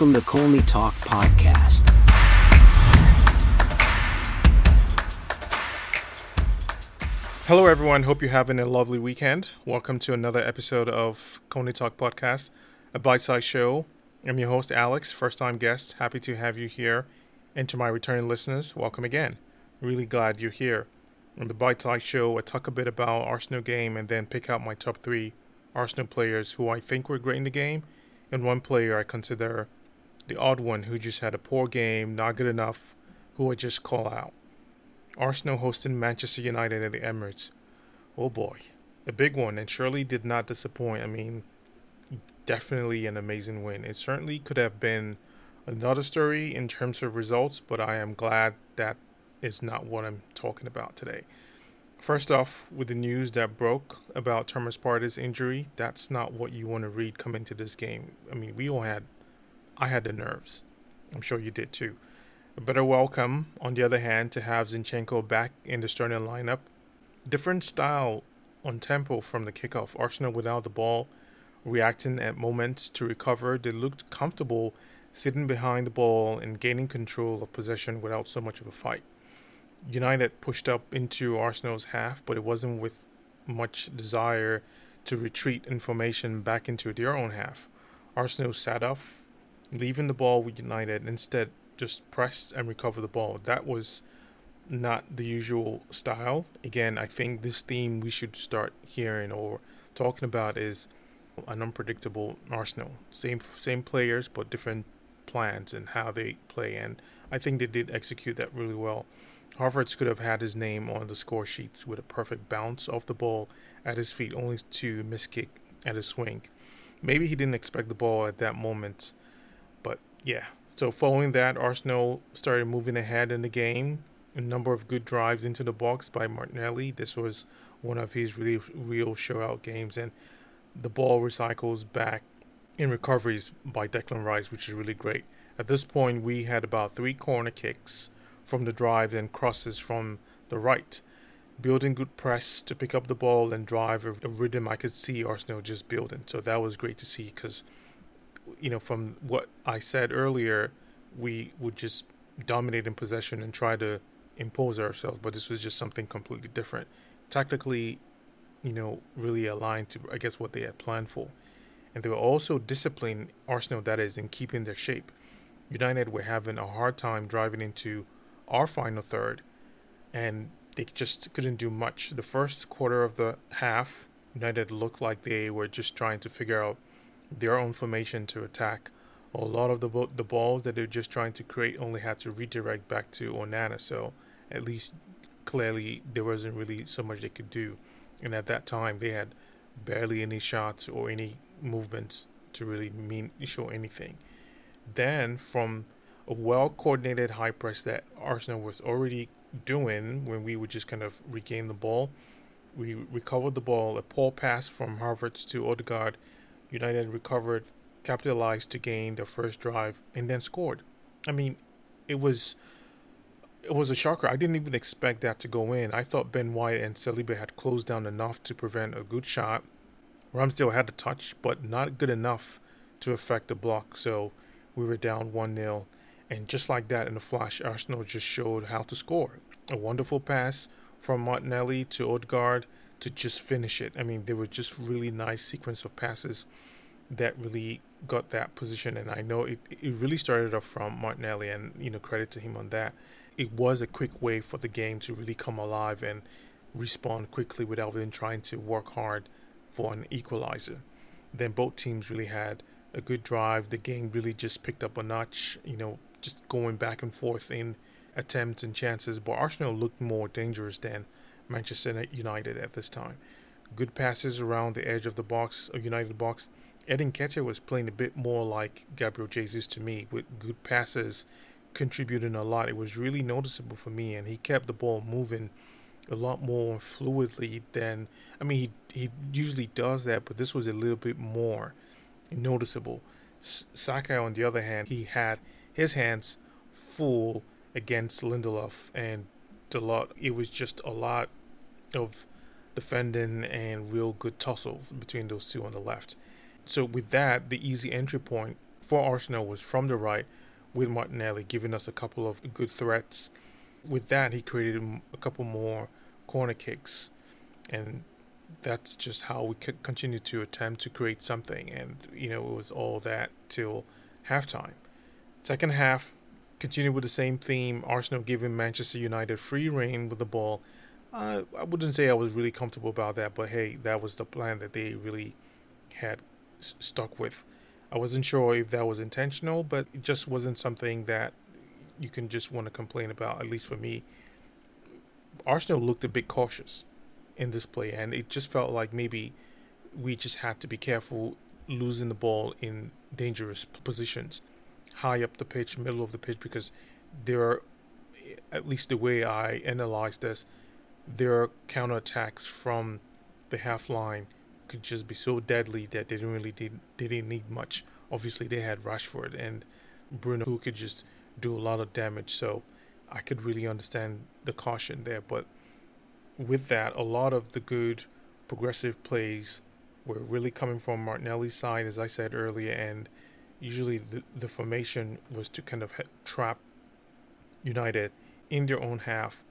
Welcome to Colney Talk Podcast. Hello, everyone. Hope you're having a lovely weekend. Welcome to another episode of Colney Talk Podcast, a bite sized show. I'm your host, Alex, first time guest. Happy to have you here. And to my returning listeners, welcome again. Really glad you're here. On the bite sized show, I talk a bit about Arsenal game and then pick out my top three Arsenal players who I think were great in the game, and one player I consider the odd one who just had a poor game, not good enough, who I just call out. Arsenal hosting Manchester United at the Emirates. Oh boy, a big one, and surely did not disappoint. I mean, definitely an amazing win. It certainly could have been another story in terms of results, but I am glad that is not what I'm talking about today. First off, with the news that broke about Thomas Partey's injury, that's not what you want to read coming to this game. I mean, we all had, I had the nerves. I'm sure you did too. A better welcome, on the other hand, to have Zinchenko back in the starting lineup. Different style on tempo from the kickoff. Arsenal without the ball, reacting at moments to recover. They looked comfortable sitting behind the ball and gaining control of possession without so much of a fight. United pushed up into Arsenal's half, but it wasn't with much desire to retreat in formation back into their own half. Arsenal sat off, leaving the ball with United, instead just pressed and recover the ball. That was not the usual style. Again, I think this theme we should start hearing or talking about is an unpredictable Arsenal. Same same players but different plans and how they play and I think they did execute that really well. Havertz could have had his name on the score sheets with a perfect bounce off the ball at his feet, only to miss kick at his swing. Maybe he didn't expect the ball at that moment, yeah. So following that, Arsenal started moving ahead in the game. A number of good drives into the box by Martinelli. This was one of his really real show-out games, and the ball recycles back in recoveries by Declan Rice, which is really great. At this point, we had about three corner kicks from the drive and crosses from the right. Building good press to pick up the ball and drive a, a rhythm I could see Arsenal just building. So that was great to see because, you know, from what I said earlier, we would just dominate in possession and try to impose ourselves. But this was just something completely different. Tactically, you know, really aligned to, I guess, what they had planned for. And they were also disciplined, Arsenal that is, in keeping their shape. United were having a hard time driving into our final third, and they just couldn't do much. The first quarter of the half, United looked like they were just trying to figure out their own formation to attack. A lot of the the balls that they're just trying to create only had to redirect back to Onana. So at least clearly there wasn't really so much they could do. And at that time, they had barely any shots or any movements to really mean show anything. Then from a well coordinated high press that Arsenal was already doing when we would just kind of regain the ball. We recovered the ball, a poor pass from Havertz to Odegaard. United recovered, capitalized to gain the first drive, and then scored. I mean, it was it was a shocker. I didn't even expect that to go in. I thought Ben White and Saliba had closed down enough to prevent a good shot. Ramsdale had a touch, but not good enough to affect the block. So we were down 1 0. And just like that, in a flash, Arsenal just showed how to score. A wonderful pass from Martinelli to Odegaard to just finish it. I mean, there were just really nice sequence of passes that really got that position. And I know it, it really started off from Martinelli, and you know, credit to him on that. It was a quick way for the game to really come alive and respond quickly without even trying to work hard for an equalizer. Then both teams really had a good drive. The game really just picked up a notch. You know, just going back and forth in attempts and chances, but Arsenal looked more dangerous than Manchester United at this time. Good passes around the edge of the box, a United box. Eddie Nketiah was playing a bit more like Gabriel Jesus to me, with good passes contributing a lot. It was really noticeable for me, and he kept the ball moving a lot more fluidly than I mean he he usually does that, but this was a little bit more noticeable. Saka, on the other hand, he had his hands full against Lindelof and Dalot. It was just a lot of defending and real good tussles between those two on the left. So with that, the easy entry point for Arsenal was from the right with Martinelli giving us a couple of good threats. With that, he created a couple more corner kicks, and that's just how we could continue to attempt to create something. And you know, it was all that till halftime. Second half, continued with the same theme. Arsenal giving Manchester United free reign with the ball. Uh, I wouldn't say I was really comfortable about that, but hey, that was the plan that they really had s- stuck with. I wasn't sure if that was intentional, but it just wasn't something that you can just want to complain about, at least for me. Arsenal looked a bit cautious in this play, and it just felt like maybe we just had to be careful losing the ball in dangerous positions, high up the pitch, middle of the pitch, because there are, at least the way I analyze this, there are counterattacks from the half line could just be so deadly that they didn't really did they didn't need much. Obviously, they had Rashford and Bruno who could just do a lot of damage. So I could really understand the caution there. But with that, a lot of the good progressive plays were really coming from Martinelli's side, as I said earlier, and usually the, the formation was to kind of trap United in their own half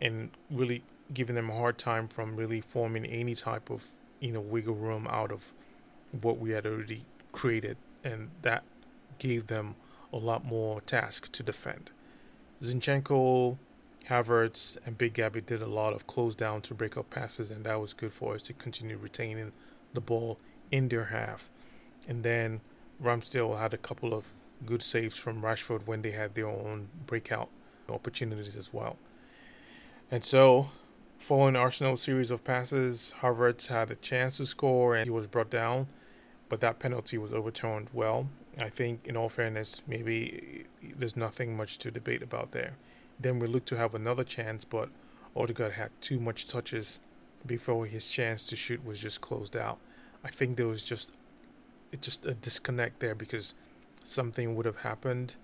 and really giving them a hard time from really forming any type of you know wiggle room out of what we had already created, and that gave them a lot more task to defend. Zinchenko, Havertz, and Big Gabby did a lot of close down to break up passes, and that was good for us to continue retaining the ball in their half. And then Ramsdale had a couple of good saves from Rashford when they had their own breakout opportunities as well. And so Following Arsenal's series of passes, Havertz had a chance to score and he was brought down, but that penalty was overturned well. I think, in all fairness, maybe there's nothing much to debate about there. Then we looked to have another chance, but Odegaard had too much touches before his chance to shoot was just closed out. I think there was just just a disconnect there because something would have happened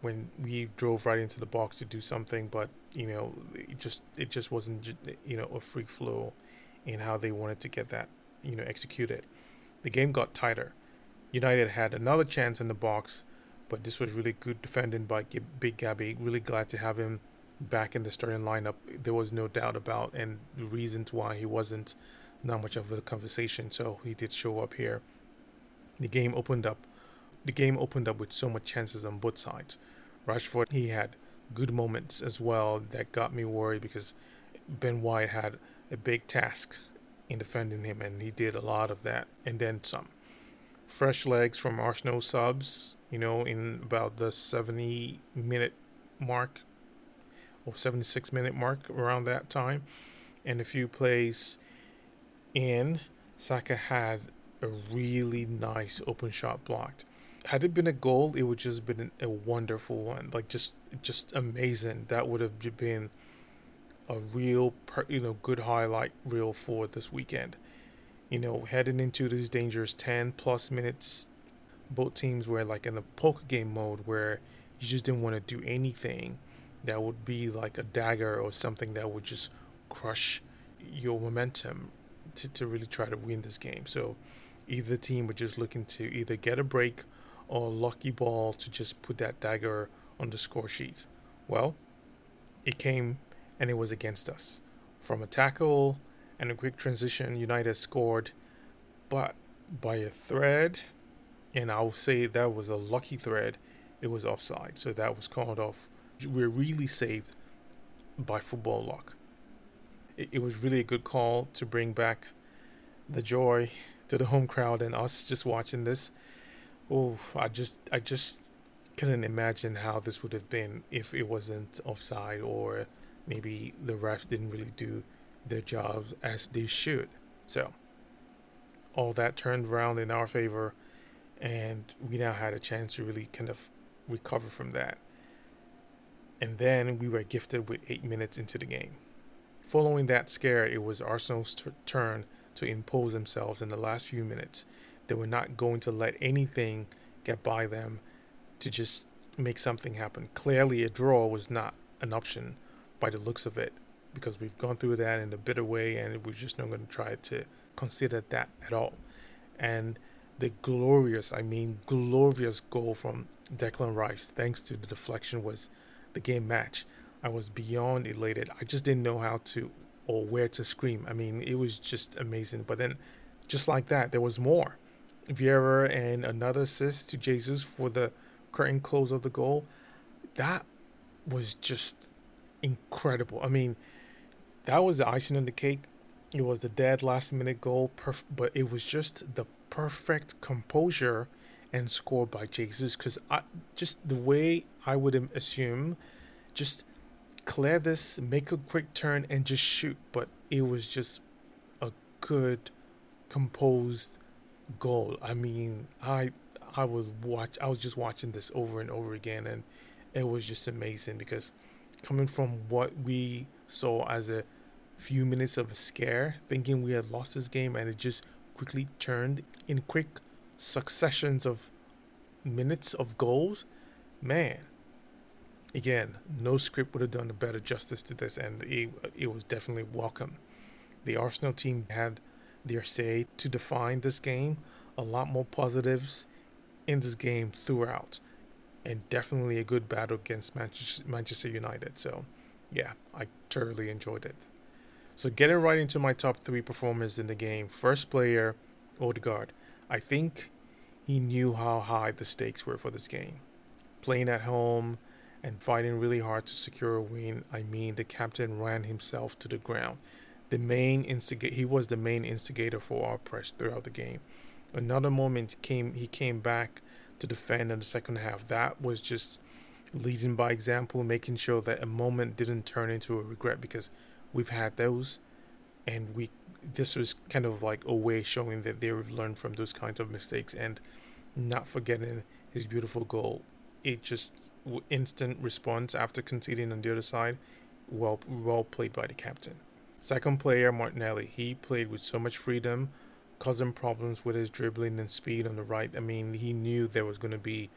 when we drove right into the box to do something, but you know, it just it just wasn't you know a free flow in how they wanted to get that you know executed. The game got tighter. United had another chance in the box, but this was really good defending by Big Gabby. Really glad to have him back in the starting lineup. There was no doubt about and reasons why he wasn't not much of a conversation. So he did show up here. The game opened up the game opened up with so much chances on both sides. Rashford, he had good moments as well that got me worried because Ben White had a big task in defending him, and he did a lot of that and then some. Fresh legs from Arsenal subs, you know, in about the 70 minute mark or 76 minute mark around that time, and a few plays in. Saka had a really nice open shot blocked had it been a goal, it would just have been a wonderful one. Like just just amazing. That would have been a real, you know, good highlight reel for this weekend. You know, heading into these dangerous ten plus minutes, both teams were like in a poker game mode where you just didn't want to do anything that would be like a dagger or something that would just crush your momentum to, to really try to win this game. So either team were just looking to either get a break or lucky ball to just put that dagger on the score sheet. Well, it came and it was against us. From a tackle and a quick transition, United scored, but by a thread, and I'll say that was a lucky thread, it was offside. So that was called off. We're really saved by football luck. It, it was really a good call to bring back the joy to the home crowd and us just watching this oh, I just I just couldn't imagine how this would have been if it wasn't offside or maybe the refs didn't really do their jobs as they should. So all that turned around in our favor and we now had a chance to really kind of recover from that. And then we were gifted with eight minutes into the game. Following that scare, it was Arsenal's t- turn to impose themselves in the last few minutes they were not going to let anything get by them to just make something happen. Clearly, a draw was not an option by the looks of it because we've gone through that in a bitter way and we're just not going to try to consider that at all. And the glorious, I mean, glorious goal from Declan Rice, thanks to the deflection, was the game match. I was beyond elated. I just didn't know how to or where to scream. I mean, it was just amazing. But then, just like that, there was more. Vieira and another assist to Jesus for the curtain close of the goal. That was just incredible. I mean, that was the icing on the cake. It was the dead last minute goal, perf- but it was just the perfect composure and score by Jesus. Because I just the way I would assume, just clear this, make a quick turn, and just shoot. But it was just a good, composed goal. I mean, I I was watch I was just watching this over and over again, and it was just amazing because coming from what we saw as a few minutes of a scare, thinking we had lost this game, and it just quickly turned in quick successions of minutes of goals. Man, again, no script would have done a better justice to this, and it, it was definitely welcome. The Arsenal team had their say to define this game, a lot more positives in this game throughout, and definitely a good battle against Manchester United. So, yeah, I thoroughly enjoyed it. So, getting right into my top three performers in the game. First player, Odegaard. I think he knew how high the stakes were for this game. Playing at home and fighting really hard to secure a win, I mean, the captain ran himself to the ground. The main instigate he was the main instigator for our press throughout the game. Another moment came he came back to defend in the second half. That was just leading by example, making sure that a moment didn't turn into a regret because we've had those and we this was kind of like a way showing that they've learned from those kinds of mistakes and not forgetting his beautiful goal. It just instant response after conceding on the other side. Well, well played by the captain. Second player Martinelli. He played with so much freedom, causing problems with his dribbling and speed on the right. I mean, he knew there was going to be.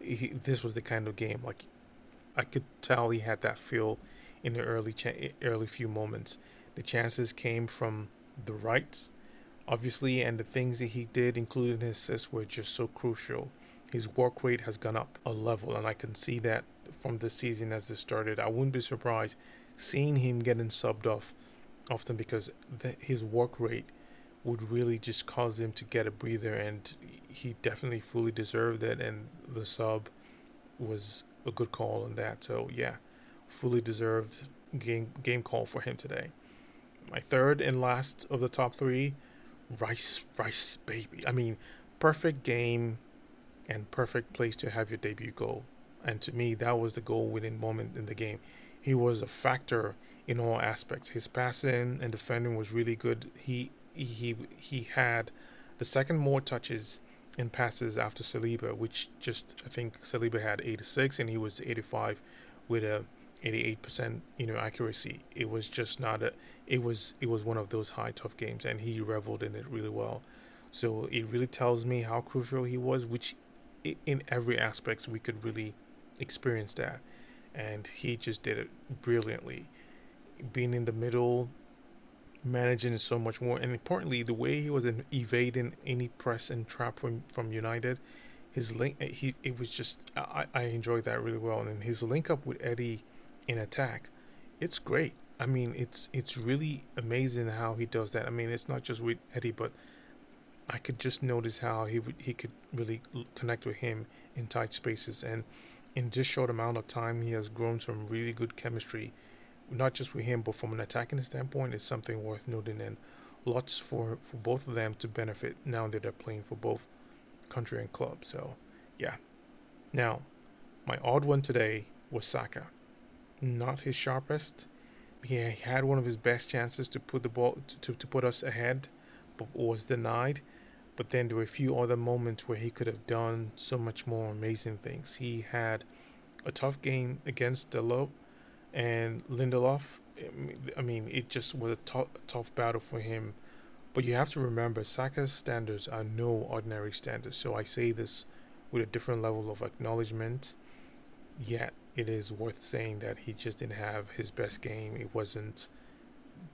He, this was the kind of game like I could tell he had that feel in the early cha- early few moments. The chances came from the rights, obviously, and the things that he did, including his assists, were just so crucial. His work rate has gone up a level, and I can see that from the season as it started. I wouldn't be surprised seeing him getting subbed off often because the, his work rate would really just cause him to get a breather, and he definitely fully deserved it. And the sub was a good call on that. So yeah, fully deserved game game call for him today my third and last of the top three, Rice, Rice, baby. I mean, perfect game and perfect place to have your debut goal. And to me, that was the goal winning moment in the game. He was a factor in all aspects. His passing and defending was really good. He he he had the second more touches and passes after Saliba, which just I think Saliba had 86 and he was 85 with a 88% you know accuracy it was just not a it was it was one of those high tough games and he reveled in it really well so it really tells me how crucial he was which in every aspect we could really experience that and he just did it brilliantly being in the middle managing so much more and importantly the way he was evading any press and trap from from united his link eh, he it was just i i enjoyed that really well and his link up with eddie in attack, it's great. I mean, it's it's really amazing how he does that. I mean, it's not just with Eddie, but I could just notice how he would he could really connect with him in tight spaces, and in this short amount of time, he has grown some really good chemistry, not just with him, but from an attacking standpoint, it's something worth noting, and lots for for both of them to benefit now that they're playing for both country and club. So, yeah. Now, my odd one today was Saka not his sharpest. He had one of his best chances to put the ball to, to put us ahead, but was denied. But then there were a few other moments where he could have done so much more amazing things. He had a tough game against Dalot and Lindelof. I mean, it just was a tough, tough battle for him. But you have to remember, Saka's standards are no ordinary standards. So I say this with a different level of acknowledgement. Yet it is worth saying that he just didn't have his best game. It wasn't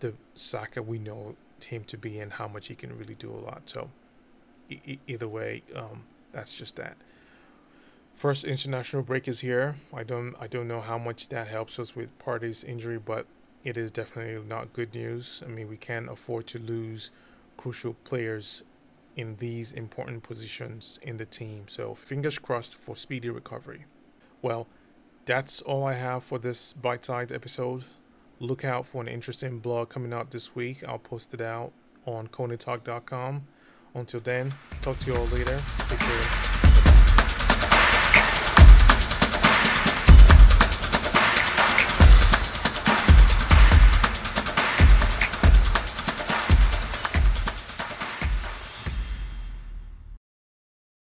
the Saka we know him to be and how much he can really do a lot. So, either way, um, that's just that. First international break is here. I don't I don't know how much that helps us with Partey's injury, but it is definitely not good news. I mean, we can't afford to lose crucial players in these important positions in the team. So fingers crossed for speedy recovery. Well, that's all I have for this bite-sized episode. Look out for an interesting blog coming out this week. I'll post it out on ColneyTalk.com. Until then, talk to you all later. Take care.